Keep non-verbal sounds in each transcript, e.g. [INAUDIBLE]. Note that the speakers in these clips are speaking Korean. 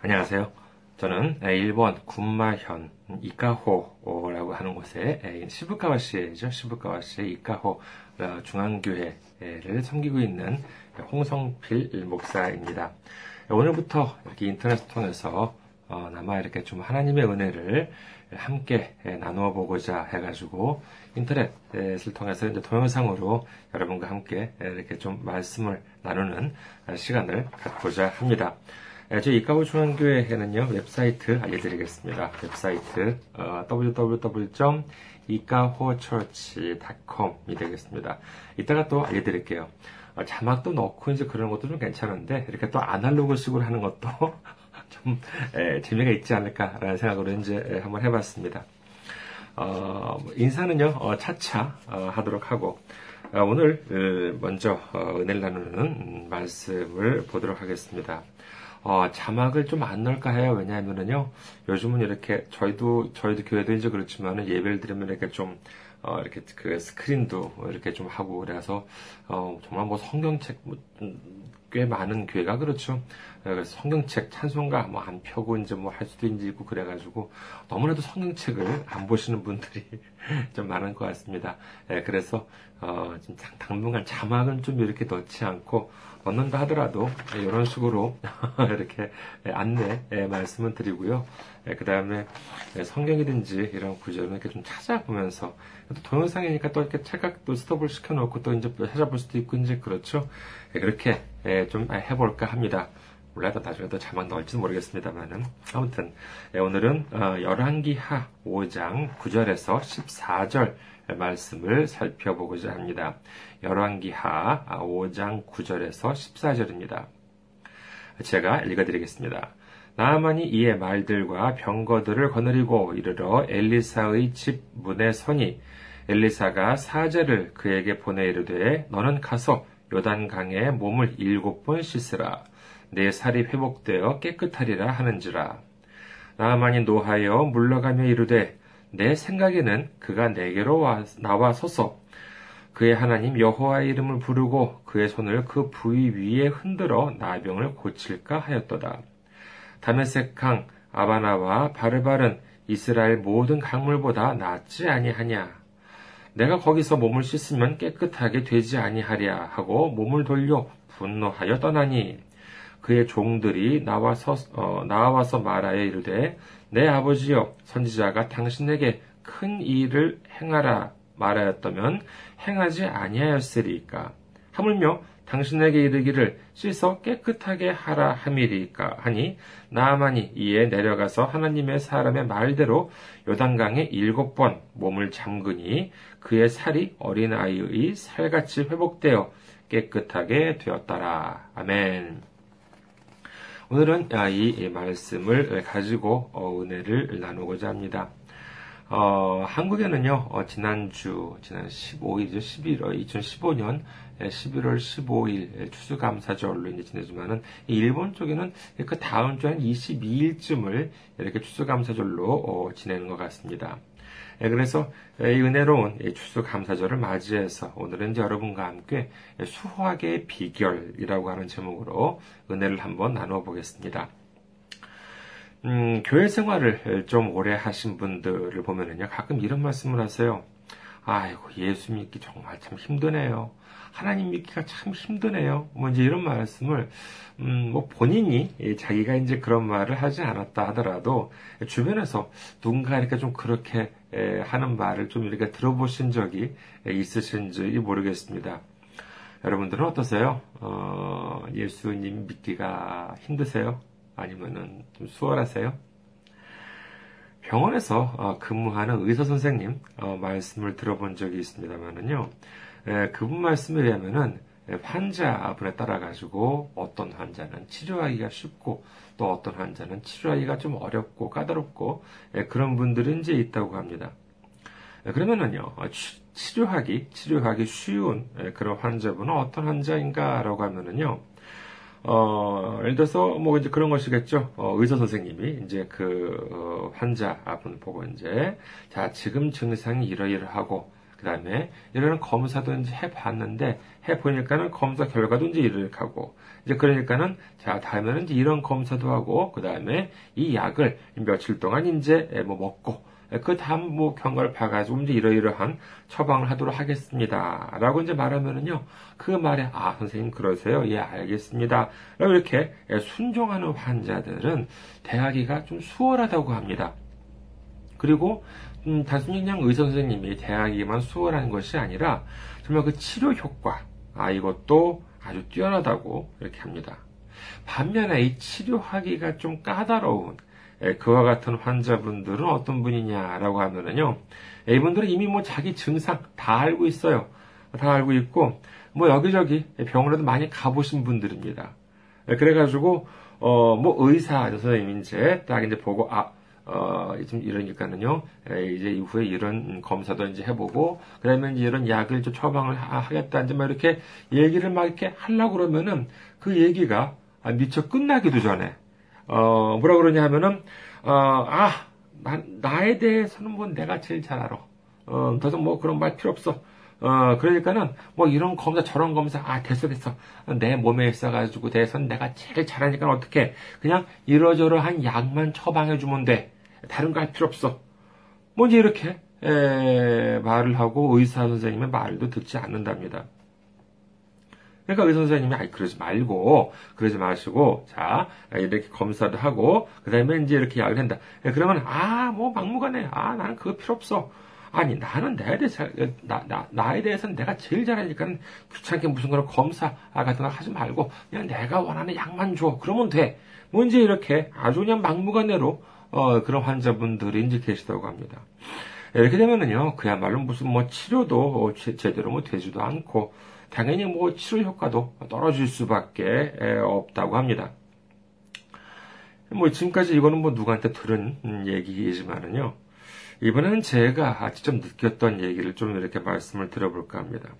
안녕하세요. 저는 일본 군마현 이카호라고 하는 곳에 시부카와시에죠. 시부카와시의 이카호 어, 중앙교회를 섬기고 있는 홍성필 목사입니다. 오늘부터 이렇게 인터넷 통해서 어, 남아 이렇게 좀 하나님의 은혜를 함께 나누어 보고자 해가지고 인터넷을 통해서 이제 동영상으로 여러분과 함께 이렇게 좀 말씀을 나누는 시간을 갖고자 합니다. 저희 이카호 중앙교회에는요 웹사이트 알려드리겠습니다. 웹사이트 어, www.ikahochurch.com이 되겠습니다. 이따가 또 알려드릴게요. 어, 자막도 넣고 이제 그런 것도 좀 괜찮은데 이렇게 또 아날로그식으로 하는 것도 [LAUGHS] 좀 에, 재미가 있지 않을까라는 생각으로 이제 한번 해봤습니다. 어, 인사는요 어, 차차 어, 하도록 하고 어, 오늘 어, 먼저 은혜를 나누는 말씀을 보도록 하겠습니다. 자막을 좀 안 넣을까 해요. 왜냐하면요 요즘은 이렇게 저희도 저희도 교회도 이제 그렇지만 예배를 드리면 이렇게 좀 어, 이렇게 그 스크린도 이렇게 좀 하고 그래서 어, 정말 뭐 성경책 뭐, 음, 꽤 많은 교회가 그렇죠. 네, 그래서 성경책 찬송가 뭐 안 펴고 이제 뭐 할 수도 있고 그래가지고 너무나도 성경책을 안 보시는 분들이 [LAUGHS] 좀 많은 것 같습니다. 예, 그래서 어, 좀 당분간 자막은 좀 이렇게 넣지 않고 넣는다 하더라도 이런 식으로 [LAUGHS] 이렇게 안내 말씀을 드리고요. 예, 그 다음에 성경이든지 이런 구절을 이렇게 좀 찾아보면서 또 동영상이니까 또 이렇게 착각도 스톱을 시켜놓고 또 이제 찾아볼 수도 있고 이제 그렇죠. 예, 그렇게 좀 해볼까 합니다. 몰라도 나중에 또 자막 넣을지도 모르겠습니다만은 아무튼 오늘은 어, 열왕기 하 5장 9절에서 14절 말씀을 살펴보고자 합니다. 열왕기 하 5장 9절에서 14절입니다. 제가 읽어드리겠습니다. 나아만이 이에 말들과 병거들을 거느리고 이르러 엘리사의 집 문에 서니 엘리사가 사제를 그에게 보내 이르되 너는 가서 요단강에 몸을 일곱 번 씻으라 내 살이 회복되어 깨끗하리라 하는지라 나아만이 노하여 물러가며 이르되 내 생각에는 그가 내게로 와, 나와 서서 그의 하나님 여호와의 이름을 부르고 그의 손을 그 부위 위에 흔들어 나병을 고칠까 하였도다. 다메섹 강 아바나와 바르바른 이스라엘 모든 강물보다 낫지 아니하냐. 내가 거기서 몸을 씻으면 깨끗하게 되지 아니하랴 하고 몸을 돌려 분노하여 떠나니 그의 종들이 나와서 어, 나와서 말하여 이르되 내 아버지여 선지자가 당신에게 큰 일을 행하라 말하였다면 행하지 아니하였으리까 하물며 당신에게 이르기를 씻어 깨끗하게 하라 함이리까 하니 나아만이 이에 내려가서 하나님의 사람의 말대로 요단강에 일곱 번 몸을 잠그니 그의 살이 어린아이의 살같이 회복되어 깨끗하게 되었더라. 아멘. 오늘은 아, 이 말씀을 가지고 어, 은혜를 나누고자 합니다. 어, 한국에는요, 어, 지난주, 지난 15일이죠. 11월, 2015년 11월 15일 추수감사절로 이제 지내지만은, 일본 쪽에는 그 다음 주 한 22일쯤을 이렇게 추수감사절로 어, 지내는 것 같습니다. 예, 그래서 이 은혜로운 추수감사절을 맞이해서 오늘은 여러분과 함께 수확의 비결이라고 하는 제목으로 은혜를 한번 나누어 보겠습니다. 음, 교회 생활을 좀 오래 하신 분들을 보면은요, 가끔 이런 말씀을 하세요. 아이고, 예수 믿기 정말 참 힘드네요. 하나님 믿기가 참 힘드네요. 뭐 이제 이런 말씀을, 음, 뭐 본인이 자기가 이제 그런 말을 하지 않았다 하더라도 주변에서 누군가 이렇게 좀 그렇게 하는 말을 좀 이렇게 들어보신 적이 있으신지 모르겠습니다. 여러분들은 어떠세요? 어, 예수님 믿기가 힘드세요? 아니면은 좀 수월하세요? 병원에서 어, 근무하는 의사 선생님 어, 말씀을 들어본 적이 있습니다만은요. 그분 말씀에 의하면은 환자분에 따라 가지고 어떤 환자는 치료하기가 쉽고 또 어떤 환자는 치료하기가 좀 어렵고 까다롭고 그런 분들이 이제 있다고 합니다. 그러면은요 어, 치료하기 치료하기 쉬운 그런 환자분은 어떤 환자인가라고 하면은요 어, 예를 들어서, 뭐, 이제 그런 것이겠죠. 어, 의사 선생님이 이제 그, 어, 환자분 보고 이제, 자, 지금 증상이 이러이러하고, 그 다음에 이런 검사도 이제 해봤는데 해보니까는 검사 결과도 이제 이렇게 하고 이제 그러니까는 자 다음에는 이제 이런 검사도 하고 그 다음에 이 약을 며칠 동안 이제 뭐 먹고 그 다음 뭐 경과를 봐가지고 이제 이러이러한 처방을 하도록 하겠습니다. 라고 이제 말하면은요, 그 말에, 아, 선생님 그러세요? 예, 알겠습니다. 라고 이렇게 순종하는 환자들은 대하기가 좀 수월하다고 합니다. 그리고, 음, 단순히 그냥 의사 선생님이 대하기만 수월한 것이 아니라, 정말 그 치료 효과, 아, 이것도 아주 뛰어나다고 이렇게 합니다. 반면에 이 치료하기가 좀 까다로운, 예, 그와 같은 환자분들은 어떤 분이냐라고 하면은요, 이분들은 이미 뭐 자기 증상 다 알고 있어요. 다 알고 있고, 뭐 여기저기 병원에도 많이 가보신 분들입니다. 예, 그래가지고, 어, 뭐 의사 선생님 이제 딱 이제 보고, 아, 어, 좀 이러니까는요, 예, 이제 이후에 이런 검사도 이제 해보고, 그 이제 이런 약을 좀 처방을 하겠다, 이제 막 이렇게 얘기를 막 이렇게 하려고 그러면은 그 얘기가 미처 끝나기도 전에, 어, 뭐라 그러냐 하면은, 어, 아, 나, 나에 대해서는 뭐 내가 제일 잘 알아. 어, 더 이상 뭐 그런 말 필요 없어. 어, 그러니까는, 뭐 이런 검사, 저런 검사, 아, 됐어, 됐어. 내 몸에 있어가지고 대해서는 내가 제일 잘하니까 어떻게, 그냥 이러저러한 약만 처방해주면 돼. 다른 거 할 필요 없어. 뭐 이제 이렇게, 에, 말을 하고 의사 선생님의 말도 듣지 않는답니다. 그러니까 의사 선생님이 아이 그러지 말고 그러지 마시고 자 이렇게 검사도 하고 그다음에 이제 이렇게 약을 한다. 그러면 아 뭐 막무가내 아 나는 그거 필요 없어. 아니 나는 나에 대해서 나, 나, 나에 대해서는 내가 제일 잘하니까 귀찮게 무슨 그런 검사 같은 거 하지 말고 그냥 내가 원하는 약만 줘 그러면 돼. 뭐 이제 이렇게 아주 그냥 막무가내로 어, 그런 환자분들이 이제 계시다고 합니다. 이렇게 되면은요 그야말로 무슨 뭐 치료도 제대로 뭐 되지도 않고 당연히 뭐 치료 효과도 떨어질 수밖에 없다고 합니다. 뭐 지금까지 이거는 뭐 누구한테 들은 얘기이지만은요. 이번에는 제가 직접 느꼈던 얘기를 좀 이렇게 말씀을 드려볼까 합니다.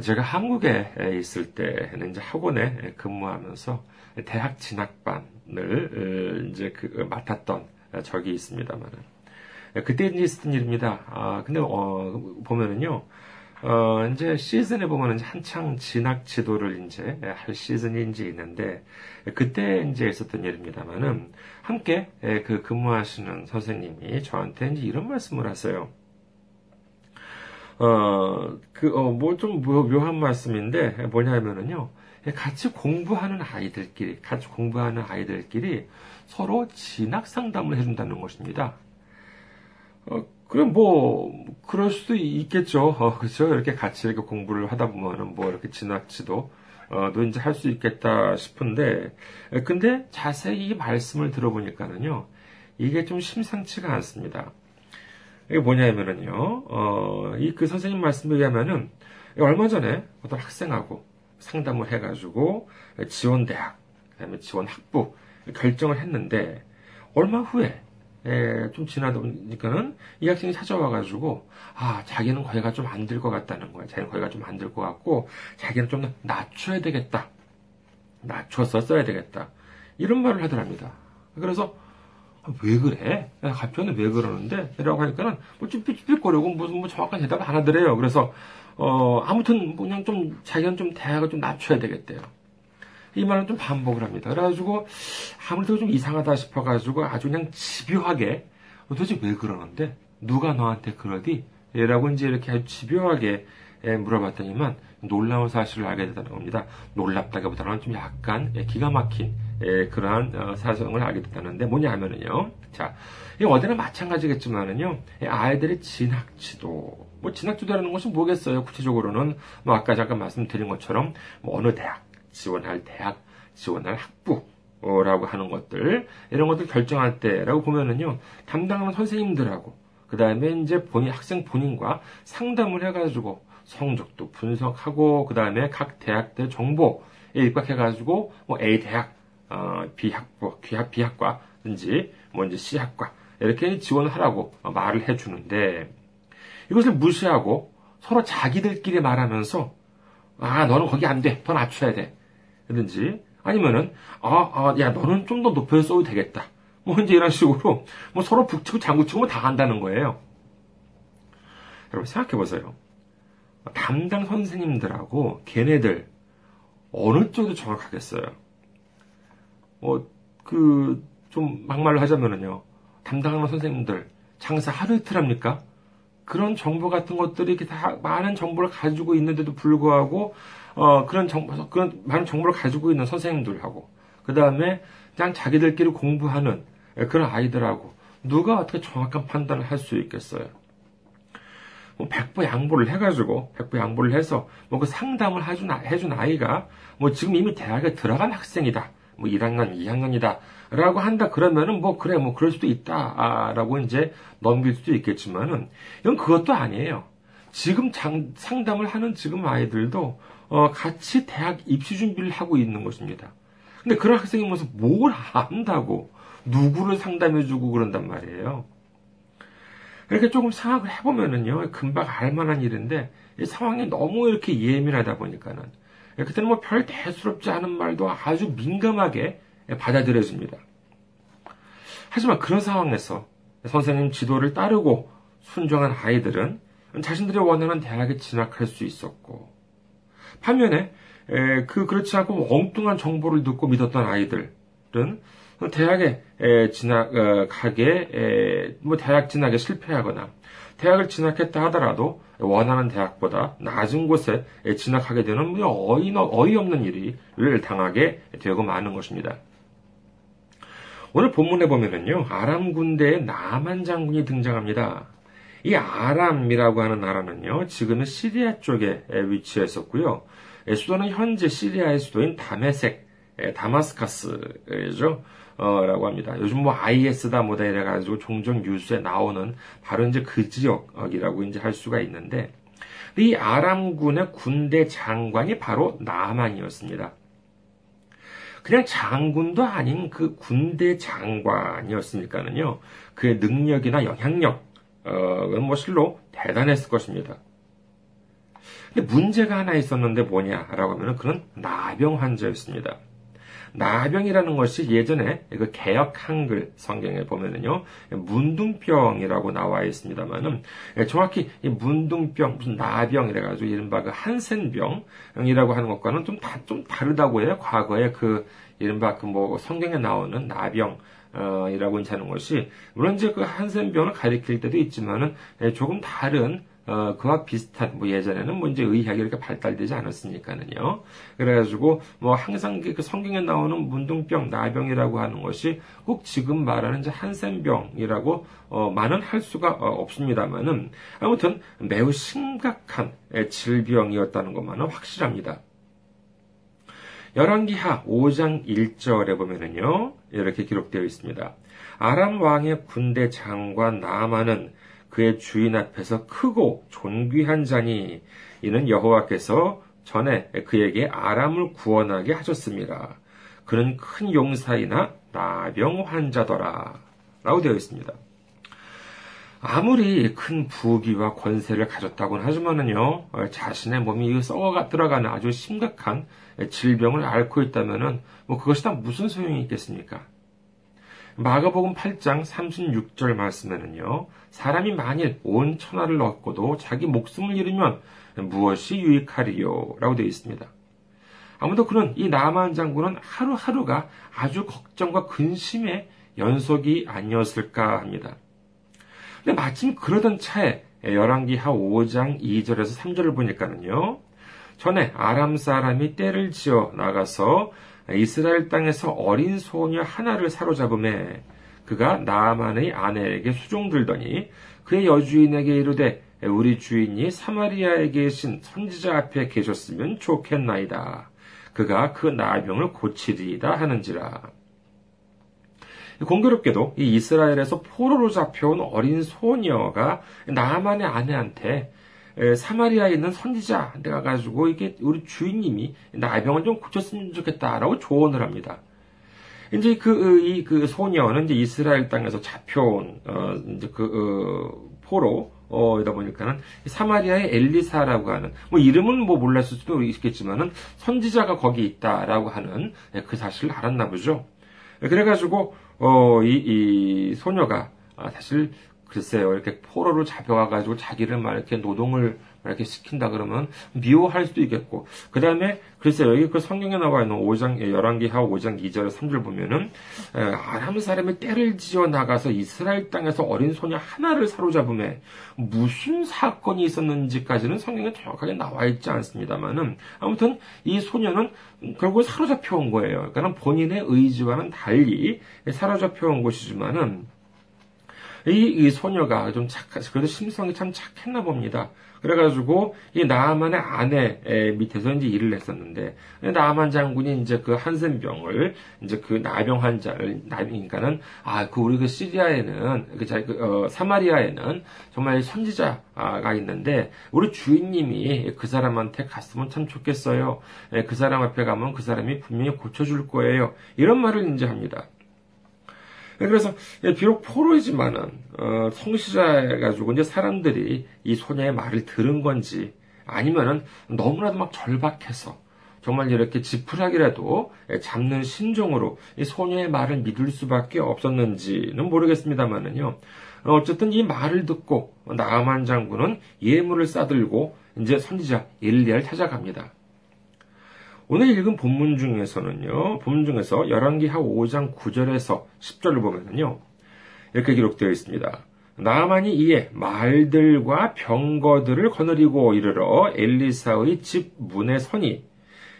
제가 한국에 있을 때는 이제 학원에 근무하면서 대학 진학반 을 이제 그 맡았던 적이 있습니다만은 그때 이제 있었던 일입니다. 아 근데 어 보면은요 어, 이제 시즌에 보면 이제 한창 진학 지도를 이제 할 시즌이 이제 있는데, 그때 이제 있었던 일입니다만은, 함께 그 근무하시는 선생님이 저한테 이제 이런 말씀을 하세요. 어, 그, 어, 뭐 좀 묘한 말씀인데, 뭐냐면은요, 같이 공부하는 아이들끼리, 같이 공부하는 아이들끼리 서로 진학 상담을 해준다는 것입니다. 어, 그럼 뭐 그럴 수도 있겠죠. 어, 그렇죠. 이렇게 같이 이렇게 공부를 하다 보면은 뭐 이렇게 지나치도 어, 도 이제 할 수 있겠다 싶은데 근데 자세히 말씀을 들어보니까는요 이게 좀 심상치가 않습니다. 이게 뭐냐면은요 어, 이 그 선생님 말씀에 의하면은 얼마 전에 어떤 학생하고 상담을 해가지고 지원 대학 그다음에 지원 학부 결정을 했는데 얼마 후에 예, 좀 지나다 보니까는 이 학생이 찾아와가지고, 아, 자기는 거기가 좀 안 될 것 같다는 거야. 자기는 거기가 좀 안 될 것 같고, 자기는 좀더 낮춰야 되겠다. 낮춰서 써야 되겠다. 이런 말을 하더랍니다. 그래서, 아, 왜 그래? 갑자기 왜 그러는데? 라고 하니까는, 뭐 쭈삣쭈삣거리고 무슨 뭐 정확한 대답을 안 하더래요. 그래서, 어, 아무튼, 그냥 좀, 자기는 좀 대학을 좀 낮춰야 되겠대요. 이 말은 좀 반복을 합니다. 그래가지고 아무래도 좀 이상하다 싶어가지고 아주 그냥 집요하게 도대체 왜 그러는데 누가 너한테 그러디? 라고 이제 이렇게 아주 집요하게 물어봤더니만 놀라운 사실을 알게 되다는 겁니다. 놀랍다기보다는 좀 약간 기가 막힌 그러한 어, 사정을 알게 됐다는데 뭐냐 하면은요. 자, 이 어디나 마찬가지겠지만은요. 아이들의 진학 지도. 뭐 진학지도라는 것이 뭐겠어요? 구체적으로는 뭐 아까 잠깐 말씀드린 것처럼 뭐 어느 대학 지원할 대학, 지원할 학부 라고 하는 것들, 이런 것들 결정할 때라고 보면은요, 담당하는 선생님들하고, 그 다음에 이제 본인, 학생 본인과 상담을 해가지고 성적도 분석하고, 그 다음에 각 대학들 정보에 입각해가지고, 뭐 A 대학, 어, B 학부, B 학과든지, 뭐 이제 C 학과, 이렇게 지원하라고 말을 해주는데, 이것을 무시하고 서로 자기들끼리 말하면서, 아, 너는 거기 안 돼. 더 낮춰야 돼. 든지 아니면은 아, 아, 야 너는 좀 더 높여서 써도 되겠다. 뭐 이제 이런 식으로 [LAUGHS] 뭐 서로 북치고 장구치고 뭐다 한다는 거예요. 여러분 생각해 보세요. 담당 선생님들하고 걔네들 어느 쪽이 정확하겠어요? 어, 그, 좀 막말로 하자면은요. 담당하는 선생님들 장사 하루 이틀 합니까? 그런 정보 같은 것들이 이렇게 다 많은 정보를 가지고 있는데도 불구하고 어, 그런 정보, 그런 많은 정보를 가지고 있는 선생님들하고 그 다음에 그냥 자기들끼리 공부하는 그런 아이들하고 누가 어떻게 정확한 판단을 할 수 있겠어요? 뭐 백보 양보를 해가지고 백보 양보를 해서 뭐 그 상담을 해준, 해준 아이가 뭐 지금 이미 대학에 들어간 학생이다. 뭐 1학년, 2학년이다. 라고 한다 그러면은 뭐 그래 뭐 그럴 수도 있다라고 이제 넘길 수도 있겠지만은 이건 그것도 아니에요. 지금 장, 상담을 하는 지금 아이들도 어, 같이 대학 입시 준비를 하고 있는 것입니다. 근데 그런 학생이 무슨 뭘 안다고 누구를 상담해주고 그런단 말이에요. 이렇게 조금 생각을 해보면은요, 금방 알만한 일인데, 이 상황이 너무 이렇게 예민하다 보니까는, 그때는 뭐 별 대수롭지 않은 말도 아주 민감하게 받아들여집니다. 하지만 그런 상황에서 선생님 지도를 따르고 순종한 아이들은 자신들이 원하는 대학에 진학할 수 있었고, 반면에 그 그렇지 않고 엉뚱한 정보를 듣고 믿었던 아이들은 대학에 진학하게 뭐 대학 진학에 실패하거나 대학을 진학했다 하더라도 원하는 대학보다 낮은 곳에 진학하게 되는 어이, 어이없는 일을 당하게 되고 마는 것입니다. 오늘 본문에 보면은요, 아람 군대의 나만 장군이 등장합니다. 이 아람이라고 하는 나라는요, 지금은 시리아 쪽에 위치했었고요. 수도는 현재 시리아의 수도인 다메색, 다마스카스죠. 어, 라고 합니다. 요즘 뭐 IS다 뭐다 이래가지고 종종 뉴스에 나오는 바로 이제 그 지역이라고 이제 할 수가 있는데, 이 아람군의 군대 장관이 바로 나만이었습니다. 그냥 장군도 아닌 그 군대 장관이었으니까는요, 그의 능력이나 영향력, 어, 뭐 실로 대단했을 것입니다. 근데 문제가 하나 있었는데 뭐냐라고 하면 그런 나병 환자였습니다. 나병이라는 것이 예전에 그 개혁 한글 성경에 보면은요 문둥병이라고 나와 있습니다만은 정확히 이 문둥병 무슨 나병 이래가지고 이른바 그 한센병이라고 하는 것과는 좀 다 좀 다르다고 해요. 과거에 그 이른바 그 뭐 성경에 나오는 나병 이라고 하는 것이 물론 이제 그 한센병을 가리킬 때도 있지만은 조금 다른 어, 그와 비슷한, 뭐 예전에는 뭐 이제 의학이 이렇게 발달되지 않았으니까는요. 그래가지고 뭐 항상 그 성경에 나오는 문둥병, 나병이라고 하는 것이 꼭 지금 말하는 이제 한센병이라고, 어, 말은 할 수가 어, 없습니다만은 아무튼 매우 심각한 질병이었다는 것만은 확실합니다. 열왕기하 5장 1절에 보면은요, 이렇게 기록되어 있습니다. 아람 왕의 군대 장관 나만은 그의 주인 앞에서 크고 존귀한 자니 이는 여호와께서 전에 그에게 아람을 구원하게 하셨습니다. 그는 큰 용사이나 나병 환자더라. 라고 되어 있습니다. 아무리 큰 부귀와 권세를 가졌다고는 하지만은요, 자신의 몸이 썩어가 들어가는 아주 심각한 질병을 앓고 있다면은, 뭐 그것이 다 무슨 소용이 있겠습니까? 마가복음 8장 36절 말씀에는요, 사람이 만일 온 천하를 얻고도 자기 목숨을 잃으면 무엇이 유익하리요? 라고 되어 있습니다. 아무도 그는 이 나만 장군은 하루하루가 아주 걱정과 근심의 연속이 아니었을까 합니다. 근데 마침 그러던 차에 열왕기하 5장 2절에서 3절을 보니까는요. 전에 아람 사람이 때를 지어 나가서 이스라엘 땅에서 어린 소녀 하나를 사로잡음에 그가 나만의 아내에게 수종들더니 그의 여주인에게 이르되 우리 주인이 사마리아에 계신 선지자 앞에 계셨으면 좋겠나이다. 그가 그 나병을 고치리이다 하는지라. 공교롭게도 이 이스라엘에서 포로로 잡혀온 어린 소녀가 나만의 아내한테 사마리아에 있는 선지자한테 가가지고 이게 우리 주인님이 나병을 좀 고쳤으면 좋겠다라고 조언을 합니다. 이제 그, 이, 그 소녀는 이제 이스라엘 땅에서 잡혀온, 어, 이제 그, 어, 포로, 어, 이다 보니까는 사마리아의 엘리사라고 하는, 뭐 이름은 뭐 몰랐을 수도 있겠지만은 선지자가 거기 있다라고 하는 그 사실을 알았나 보죠. 그래가지고, 어, 이, 이 소녀가 아, 사실 글쎄요, 이렇게 포로로 잡혀가가지고 자기를 막 이렇게 노동을 이렇게 시킨다 그러면 미워할 수도 있겠고, 그 다음에, 글쎄요, 여기 그 성경에 나와 있는 5장, 11기하 5장 2절 3절 보면은, 아람 사람의 때를 지어 나가서 이스라엘 땅에서 어린 소녀 하나를 사로잡음에 무슨 사건이 있었는지까지는 성경에 정확하게 나와 있지 않습니다만은, 아무튼 이 소녀는 결국 사로잡혀 온 거예요. 그러니까 본인의 의지와는 달리 사로잡혀 온 것이지만은, 이, 이 소녀가 좀 착하, 그래도 심성이 참 착했나 봅니다. 그래가지고 이 나아만의 아내 밑에서 이제 일을 했었는데 나아만 장군이 이제 그 한센병을 이제 그 나병 환자를 나병이니까는 아 그 우리 그 시리아에는 그, 그 어, 사마리아에는 정말 선지자가 있는데 우리 주인님이 그 사람한테 갔으면 참 좋겠어요. 그 사람 앞에 가면 그 사람이 분명히 고쳐줄 거예요. 이런 말을 이제 합니다. 네, 그래서 예, 비록 포로이지만은 어, 성시자해가지고 이제 사람들이 이 소녀의 말을 들은 건지 아니면은 너무나도 막 절박해서 정말 이렇게 지푸라기라도 예, 잡는 심정으로 이 소녀의 말을 믿을 수밖에 없었는지는 모르겠습니다만은요. 어쨌든 이 말을 듣고 나아만 장군은 예물을 싸들고 이제 선지자 엘리야를 찾아갑니다. 오늘 읽은 본문 중에서는요, 본문 중에서 열왕기하 5장 9절에서 10절을 보면은요, 이렇게 기록되어 있습니다. 나만이 이에 말들과 병거들을 거느리고 이르러 엘리사의 집 문에 서니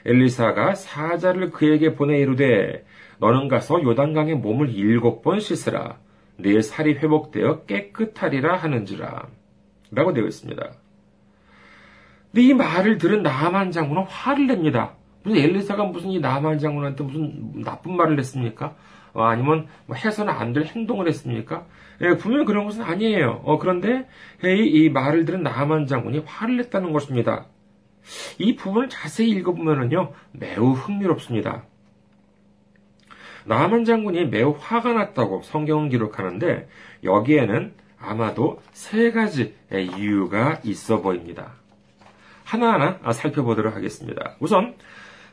엘리사가 사자를 그에게 보내 이르되 너는 가서 요단강에 몸을 일곱 번 씻으라 내 살이 회복되어 깨끗하리라 하는지라 라고 되어 있습니다. 근데 이 말을 들은 나만 장군은 화를 냅니다. 무슨 엘리사가 무슨 이 나만 장군한테 무슨 나쁜 말을 했습니까? 어, 아니면 뭐 해서는 안 될 행동을 했습니까? 예, 분명 그런 것은 아니에요. 어, 그런데 이, 이 말을 들은 나만 장군이 화를 냈다는 것입니다. 이 부분을 자세히 읽어보면요 매우 흥미롭습니다. 나만 장군이 매우 화가 났다고 성경은 기록하는데 여기에는 아마도 세 가지 이유가 있어 보입니다. 하나하나 살펴보도록 하겠습니다. 우선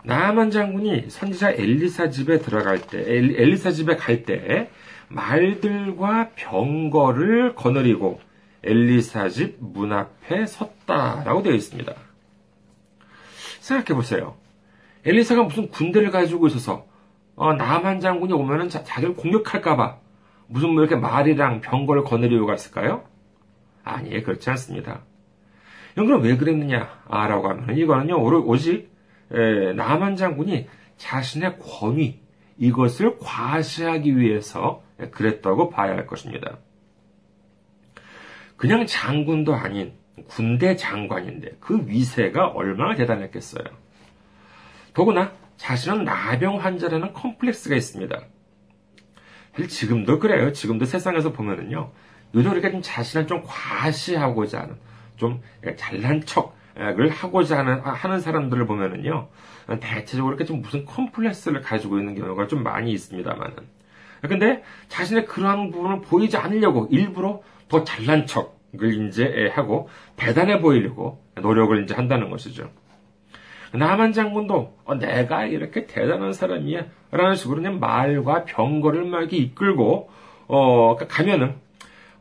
나아만 장군이 선지자 엘리사 집에 들어갈 때, 엘리사 집에 갈 때 말들과 병거를 거느리고 엘리사 집 문 앞에 섰다라고 되어 있습니다. 생각해 보세요. 엘리사가 무슨 군대를 가지고 있어서 어, 나만 장군이 오면은 자, 자기를 공격할까봐 무슨 뭐 이렇게 말이랑 병거를 거느리고 갔을까요? 아니에요, 그렇지 않습니다. 그럼 왜 그랬느냐? 라고 하면 이거는요, 오직 나만 장군이 자신의 권위, 이것을 과시하기 위해서 그랬다고 봐야 할 것입니다. 그냥 장군도 아닌 군대 장관인데 그 위세가 얼마나 대단했겠어요. 더구나 자신은 나병 환자라는 컴플렉스가 있습니다. 지금도 그래요. 지금도 세상에서 보면은요. 요즘 이렇게 좀 자신을 좀 과시하고자 하는, 좀 잘난 척, 을 하고자 하는, 하는 사람들을 보면은요, 대체적으로 이렇게 좀 무슨 컴플렉스를 가지고 있는 경우가 좀 많이 있습니다만은. 근데 자신의 그러한 부분을 보이지 않으려고 일부러 더 잘난 척을 이제 하고 대단해 보이려고 노력을 이제 한다는 것이죠. 나만 장군도 어, 내가 이렇게 대단한 사람이야 라는 식으로 그냥 말과 병거를 막 이끌고 어 가면은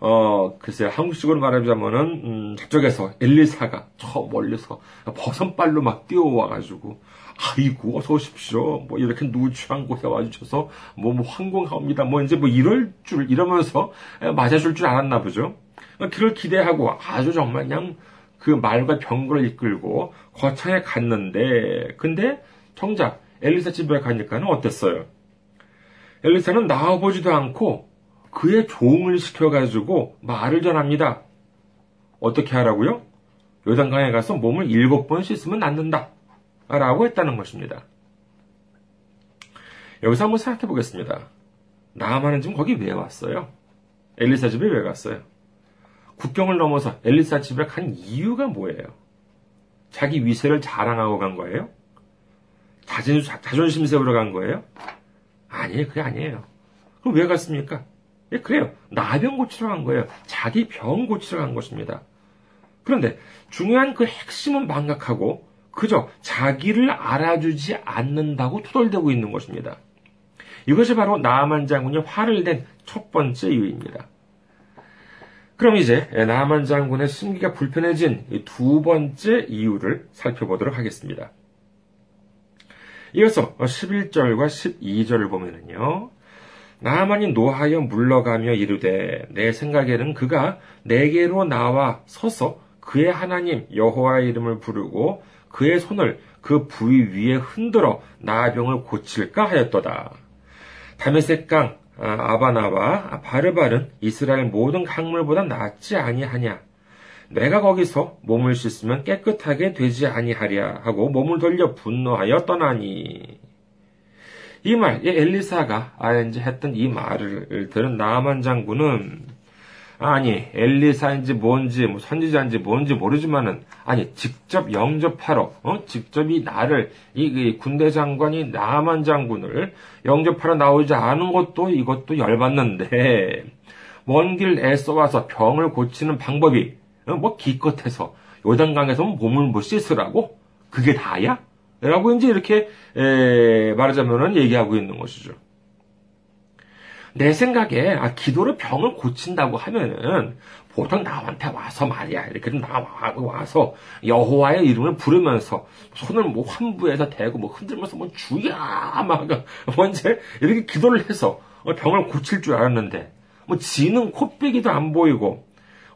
어, 글쎄요, 한국식으로 말하자면은, 음, 저쪽에서 엘리사가 저 멀리서 버선발로 막 뛰어와가지고, 아이고, 어서 오십시오. 뭐, 이렇게 누추한 곳에 와주셔서, 뭐, 뭐, 황공하옵니다. 뭐, 이제 뭐, 이럴 줄, 이러면서 맞아줄 줄 알았나 보죠. 그걸 기대하고 아주 정말 그냥 그 말과 병거를 이끌고 거창에 갔는데, 근데 정작 엘리사 집에 가니까는 어땠어요? 엘리사는 나와보지도 않고 그의 종을 시켜가지고 말을 전합니다. 어떻게 하라고요? 요단강에 가서 몸을 일곱 번 씻으면 낫는다. 라고 했다는 것입니다. 여기서 한번 생각해 보겠습니다. 나아만은 지금 거기 왜 왔어요? 엘리사 집에 왜 갔어요? 국경을 넘어서 엘리사 집에 간 이유가 뭐예요? 자기 위세를 자랑하고 간 거예요? 자진, 자존심 세우러 간 거예요? 아니에요. 그게 아니에요. 그럼 왜 갔습니까? 예, 그래요. 나병 고치러 간 거예요. 자기 병 고치러 간 것입니다. 그런데 중요한 그 핵심은 망각하고 그저 자기를 알아주지 않는다고 투덜대고 있는 것입니다. 이것이 바로 나만 장군이 화를 낸 첫 번째 이유입니다. 그럼 이제 나만 장군의 심기가 불편해진 두 번째 이유를 살펴보도록 하겠습니다. 이어서 11절과 12절을 보면은요. 나만이 노하여 물러가며 이르되 내 생각에는 그가 내게로 나와 서서 그의 하나님 여호와의 이름을 부르고 그의 손을 그 부위 위에 흔들어 나병을 고칠까 하였도다. 다메섹강 아, 아바나와 바르바른 이스라엘 모든 강물보다 낫지 아니하냐. 내가 거기서 몸을 씻으면 깨끗하게 되지 아니하랴 하고 몸을 돌려 분노하여 떠나니. 이 말, 이 엘리사가 아, 이제 했던 이 말을 들은 나만 장군은 아니 엘리사인지 뭔지 뭐 선지자인지 뭔지 모르지만은 아니 직접 영접하러 어? 직접 이 나를 이, 이 군대 장관이 나만 장군을 영접하러 나오지 않은 것도 이것도 열받는데 먼 길 애써 와서 병을 고치는 방법이 어, 뭐 기껏해서 요단강에서 몸을 못 씻으라고? 그게 다야? 라고 이제 이렇게 에, 말하자면은 얘기하고 있는 것이죠. 내 생각에 아, 기도로 병을 고친다고 하면은 보통 나한테 와서 말이야 이렇게 좀 나와 와서 여호와의 이름을 부르면서 손을 뭐 환부해서 대고 뭐 흔들면서 뭐 주야 막 먼저 이렇게 기도를 해서 병을 고칠 줄 알았는데 뭐 지는 코빼기도 안 보이고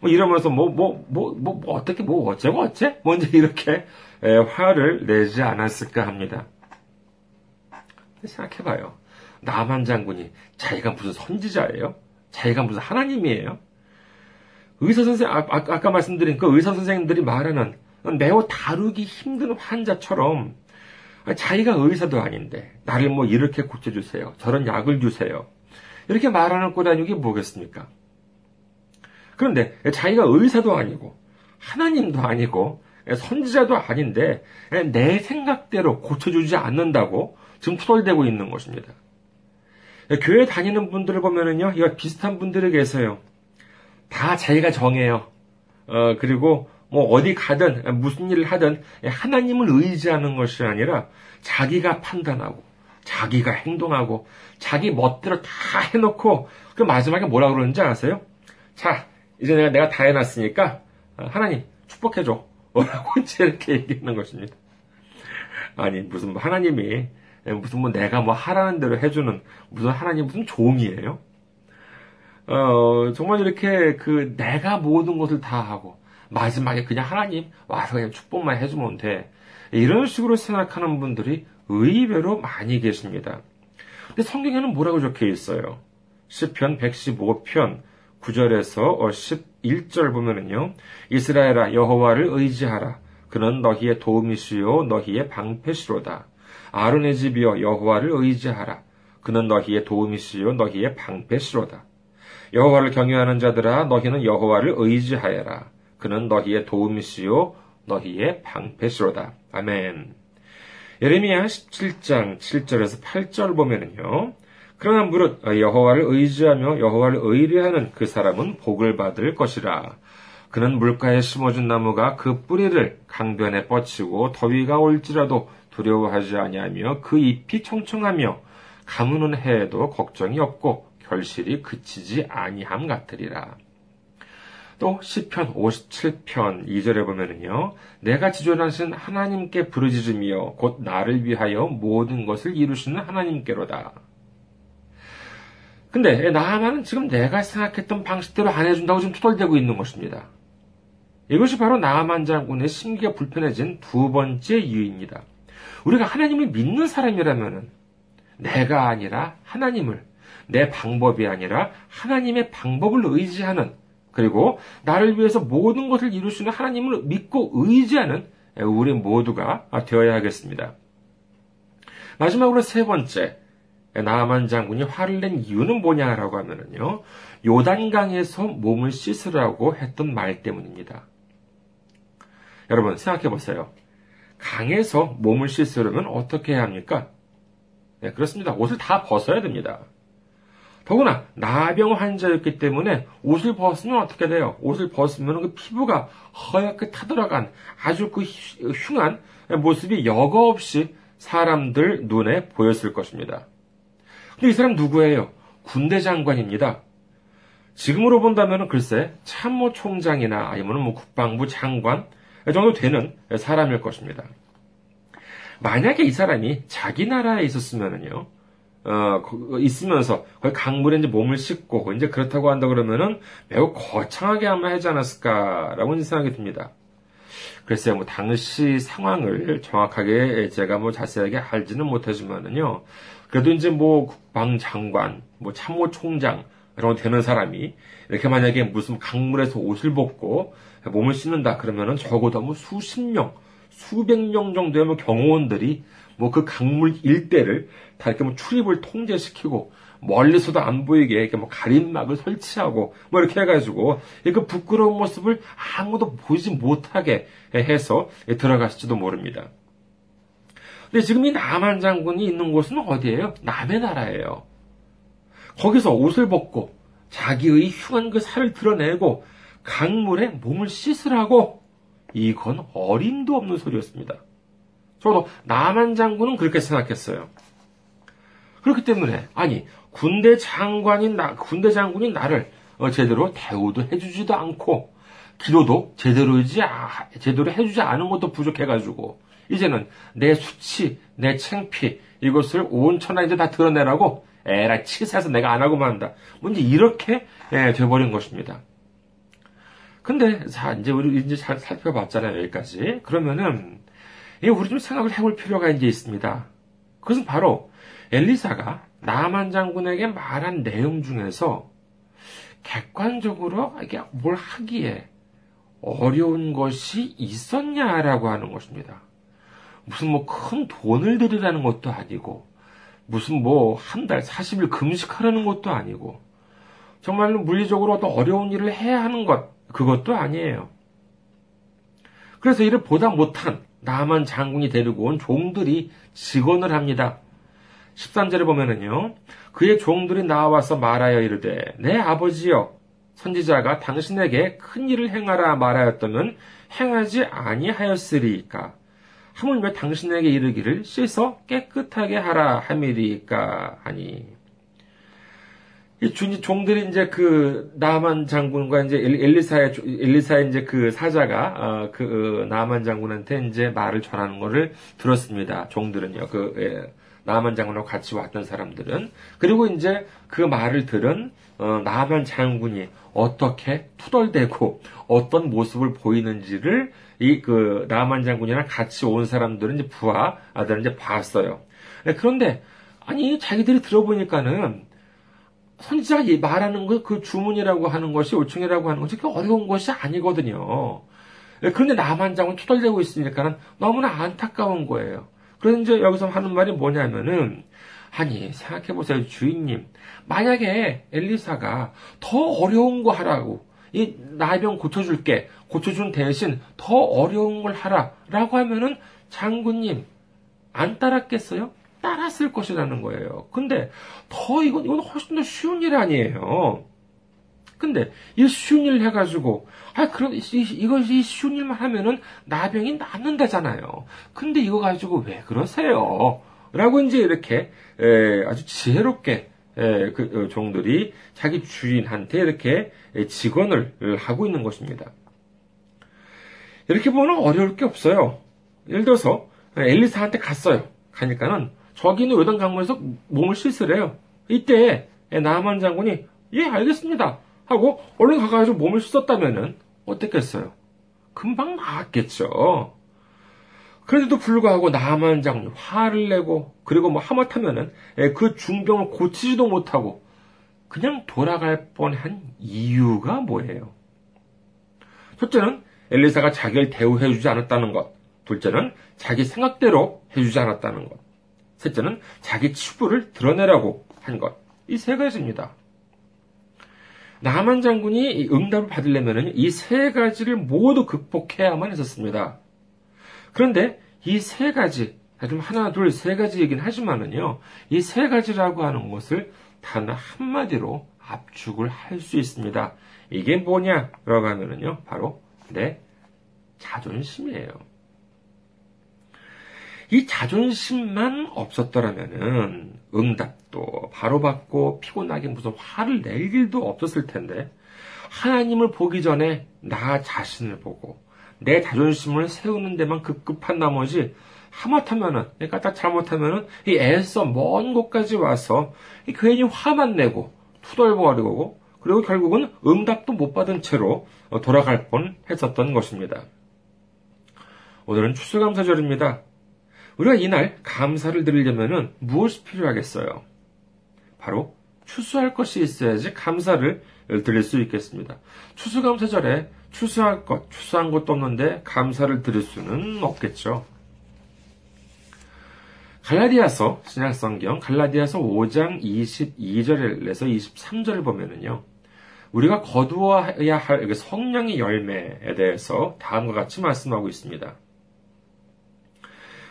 뭐 이러면서 뭐 뭐 뭐 뭐 뭐, 어떻게 뭐 어째고 어째 먼저 이렇게 에, 화를 내지 않았을까 합니다. 생각해봐요. 나만 장군이 자기가 무슨 선지자예요? 자기가 무슨 하나님이에요? 의사 선생 아, 아, 아까 말씀드린 그 의사 선생님들이 말하는 매우 다루기 힘든 환자처럼 자기가 의사도 아닌데 나를 뭐 이렇게 고쳐주세요. 저런 약을 주세요. 이렇게 말하는 꼬다니게 뭐겠습니까? 그런데 자기가 의사도 아니고 하나님도 아니고 선지자도 아닌데 내 생각대로 고쳐주지 않는다고 지금 투덜대고 있는 것입니다. 교회 다니는 분들을 보면은요, 이거 비슷한 분들이 계세요. 다 자기가 정해요. 어, 그리고 뭐 어디 가든 무슨 일을 하든 하나님을 의지하는 것이 아니라 자기가 판단하고 자기가 행동하고 자기 멋대로 다 해놓고 그 마지막에 뭐라 그러는지 아세요? 자, 이제 내가 내가 다 해놨으니까 하나님 축복해줘. [LAUGHS] 뭐라고 이제 이렇게 얘기하는 것입니다. 아니 무슨 하나님이 예, 무슨 뭐 내가 뭐 하라는 대로 해주는 무슨 하나님 무슨 종이에요? 어, 정말 이렇게 그 내가 모든 것을 다 하고 마지막에 그냥 하나님 와서 그냥 축복만 해주면 돼. 이런 식으로 생각하는 분들이 의외로 많이 계십니다. 근데 성경에는 뭐라고 적혀 있어요? 10편 115편 9절에서 11절 보면은요. 이스라엘아 여호와를 의지하라. 그는 너희의 도움이시요 너희의 방패시로다. 아론의 집이여 여호와를 의지하라. 그는 너희의 도움이시요 너희의 방패시로다. 여호와를 경외하는 자들아 너희는 여호와를 의지하여라. 그는 너희의 도움이시요 너희의 방패시로다. 아멘. 예레미야 17장 7절에서 8절 보면은요. 그러나 무릇 여호와를 의지하며 여호와를 의뢰하는 그 사람은 복을 받을 것이라. 그는 물가에 심어준 나무가 그 뿌리를 강변에 뻗치고 더위가 올지라도 두려워하지 아니하며 그 잎이 청청하며 가무는 해에도 걱정이 없고 결실이 그치지 아니함 같으리라. 또 시편 57편 2절에 보면은요. 내가 지존하신 하나님께 부르짖으며 곧 나를 위하여 모든 것을 이루시는 하나님께로다. 근데 나하만은 지금 내가 생각했던 방식대로 안 해준다고 지금 투덜대고 있는 것입니다. 이것이 바로 나하만 장군의 심기가 불편해진 두 번째 이유입니다. 우리가 하나님을 믿는 사람이라면 내가 아니라 하나님을 내 방법이 아니라 하나님의 방법을 의지하는 그리고 나를 위해서 모든 것을 이루시는 하나님을 믿고 의지하는 우리 모두가 되어야 하겠습니다. 마지막으로 세 번째, 나만 장군이 화를 낸 이유는 뭐냐라고 하면요. 요단강에서 몸을 씻으라고 했던 말 때문입니다. 여러분, 생각해 보세요. 강에서 몸을 씻으려면 어떻게 해야 합니까? 네, 그렇습니다. 옷을 다 벗어야 됩니다. 더구나 나병 환자였기 때문에 옷을 벗으면 어떻게 돼요? 옷을 벗으면 그 피부가 허옇게 타들어간 아주 그 흉한 모습이 여과 없이 사람들 눈에 보였을 것입니다. 근데 이 사람 누구예요? 군대 장관입니다. 지금으로 본다면 글쎄 참모 총장이나 아니면 뭐 국방부 장관 정도 되는 사람일 것입니다. 만약에 이 사람이 자기 나라에 있었으면은요, 어, 있으면서 거기 강물에 이제 몸을 씻고 이제 그렇다고 한다 그러면은 매우 거창하게 아마 하지 않았을까라고 생각이 듭니다. 글쎄요, 뭐 당시 상황을 정확하게 제가 뭐 자세하게 알지는 못하지만은요, 그래도 이제 뭐 국방장관, 뭐 참모총장 이런 되는 사람이 이렇게 만약에 무슨 강물에서 옷을 벗고 몸을 씻는다 그러면은 적어도 뭐 수십 명, 수백 명 정도의 뭐 경호원들이 뭐 그 강물 일대를 다 이렇게 뭐 출입을 통제시키고 멀리서도 안 보이게 이렇게 뭐 가림막을 설치하고 뭐 이렇게 해가지고 그 부끄러운 모습을 아무도 보지 못하게 해서 들어갔을지도 모릅니다. 근데 지금 이 남한 장군이 있는 곳은 어디예요? 남의 나라예요. 거기서 옷을 벗고 자기의 흉한 그 살을 드러내고 강물에 몸을 씻으라고 이건 어림도 없는 소리였습니다. 저도 남한 장군은 그렇게 생각했어요. 그렇기 때문에 아니 군대 장관인 나 군대 장군인 나를 어, 제대로 대우도 해주지도 않고 기도도 제대로지 제대로 해주지 않은 것도 부족해가지고 이제는 내 수치, 내 창피 이것을 온 천하 이제 다 드러내라고 에라 치사해서 내가 안 하고만 한다. 뭔지 뭐 이렇게 예, 돼버린 것입니다. 근데 자 이제 우리 이제 잘 살펴봤잖아요 여기까지. 그러면은 우리 좀 생각을 해볼 필요가 이제 있습니다. 그것은 바로 엘리사가 나만 장군에게 말한 내용 중에서 객관적으로 이게 뭘 하기에 어려운 것이 있었냐라고 하는 것입니다. 무슨 뭐 큰 돈을 들이라는 것도 아니고, 무슨 뭐 한 달 40일 금식하라는 것도 아니고, 정말로 물리적으로 어떤 어려운 일을 해야 하는 것, 그것도 아니에요. 그래서 이를 보다 못한 나만 장군이 데리고 온 종들이 직언을 합니다. 13절에 보면은요, 그의 종들이 나와서 말하여 이르되, 내 아버지여, 선지자가 당신에게 큰 일을 행하라 말하였다면 행하지 아니하였으리까. 하물며 당신에게 이르기를 씻어 깨끗하게 하라 함이리까 하니. 이 종들이 이제 그 나만 장군과 이제 엘리사의 엘리사의 이제 그 사자가 어, 그 어, 나만 장군한테 이제 말을 전하는 것을 들었습니다. 종들은요. 그 예, 나만 장군하고 같이 왔던 사람들은 그리고 이제 그 말을 들은 어, 나만 장군이 어떻게 투덜대고 어떤 모습을 보이는지를 이 그 나만 장군이랑 같이 온 사람들은 이제 부하 아들은 이제 봤어요. 네, 그런데 아니 자기들이 들어보니까는 선지자가 말하는 그, 그 주문이라고 하는 것이 요청이라고 하는 것이 그렇게 어려운 것이 아니거든요. 네, 그런데 나만 장군 투덜대고 있으니까는 너무나 안타까운 거예요. 그래서 이제 여기서 하는 말이 뭐냐면은 아니 생각해 보세요 주인님 만약에 엘리사가 더 어려운 거 하라고 이 나병 고쳐줄게 고쳐준 대신 더 어려운 걸 하라 라고 하면은 장군님 안 따랐겠어요? 따랐을 것이라는 거예요. 근데 더 이건 이건 훨씬 더 쉬운 일 아니에요. 근데 이 쉬운 일 해가지고 아 그럼 이것이 쉬운 일만 하면은 나병이 낫는다잖아요. 근데 이거 가지고 왜 그러세요? 라고 이제 이렇게 에, 아주 지혜롭게 에, 그 어, 종들이 자기 주인한테 이렇게 직언을 하고 있는 것입니다. 이렇게 보면 어려울 게 없어요. 예를 들어서 엘리사한테 갔어요. 가니까는 저기는 요단 강물에서 몸을 씻으래요. 이때 나만 장군이 예 알겠습니다 하고 얼른 가가지고 몸을 씻었다면은 어땠겠어요? 금방 나았겠죠. 그런데도 불구하고 나만 장군 화를 내고 그리고 뭐 하마터면은 예, 그 중병을 고치지도 못하고 그냥 돌아갈 뻔한 이유가 뭐예요? 첫째는 엘리사가 자기를 대우해주지 않았다는 것. 둘째는 자기 생각대로 해주지 않았다는 것. 셋째는 자기 치부를 드러내라고 한 것. 이 세 가지입니다. 나만 장군이 응답을 받으려면 이 세 가지를 모두 극복해야만 했었습니다. 그런데 이 세 가지, 좀 하나, 둘, 세 가지이긴 하지만은요, 이 세 가지라고 하는 것을 단 한마디로 압축을 할 수 있습니다. 이게 뭐냐라고 하면은요, 바로 내 자존심이에요. 이 자존심만 없었더라면은 응답도 바로 받고 피곤하게 무슨 화를 낼 일도 없었을 텐데 하나님을 보기 전에 나 자신을 보고 내 자존심을 세우는 데만 급급한 나머지 하마터면은 그러니까 딱 잘못하면은 이 애써 먼 곳까지 와서 괜히 화만 내고 투덜거리고 그리고 결국은 응답도 못 받은 채로 돌아갈 뻔 했었던 것입니다. 오늘은 추수감사절입니다. 우리가 이날 감사를 드리려면 무엇이 필요하겠어요? 바로 추수할 것이 있어야지 감사를 드릴 수 있겠습니다. 추수감사절에 추수할 것, 추수한 것도 없는데 감사를 드릴 수는 없겠죠. 갈라디아서 신약성경 갈라디아서 5장 22절에서 23절을 보면은요. 우리가 거두어야 할 성령의 열매에 대해서 다음과 같이 말씀하고 있습니다.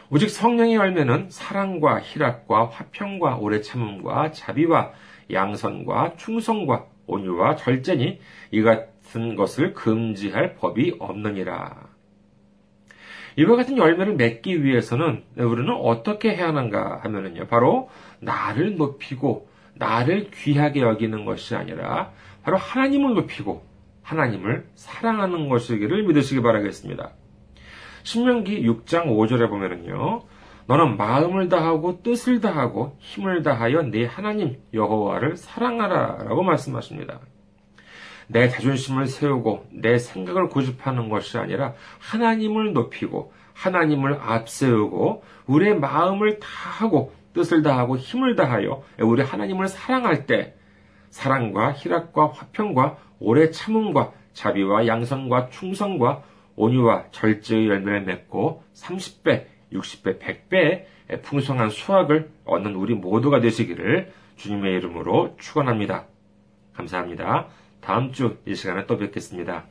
오직 성령의 열매는 사랑과 희락과 화평과 오래 참음과 자비와 양선과 충성과 온유와 절제니 이 같은 것을 금지할 법이 없느니라. 이와 같은 열매를 맺기 위해서는 우리는 어떻게 해야 하는가 하면은요. 바로 나를 높이고 나를 귀하게 여기는 것이 아니라 바로 하나님을 높이고 하나님을 사랑하는 것이기를 믿으시기 바라겠습니다. 신명기 6장 5절에 보면은요. 너는 마음을 다하고 뜻을 다하고 힘을 다하여 네 하나님 여호와를 사랑하라라고 말씀하십니다. 내 자존심을 세우고 내 생각을 고집하는 것이 아니라 하나님을 높이고 하나님을 앞세우고 우리의 마음을 다하고 뜻을 다하고 힘을 다하여 우리 하나님을 사랑할 때 사랑과 희락과 화평과 오래 참음과 자비와 양선과 충성과 온유와 절제의 열매를 맺고 30배, 60배, 100배의 풍성한 수확을 얻는 우리 모두가 되시기를 주님의 이름으로 축원합니다. 감사합니다. 다음 주 이 시간에 또 뵙겠습니다.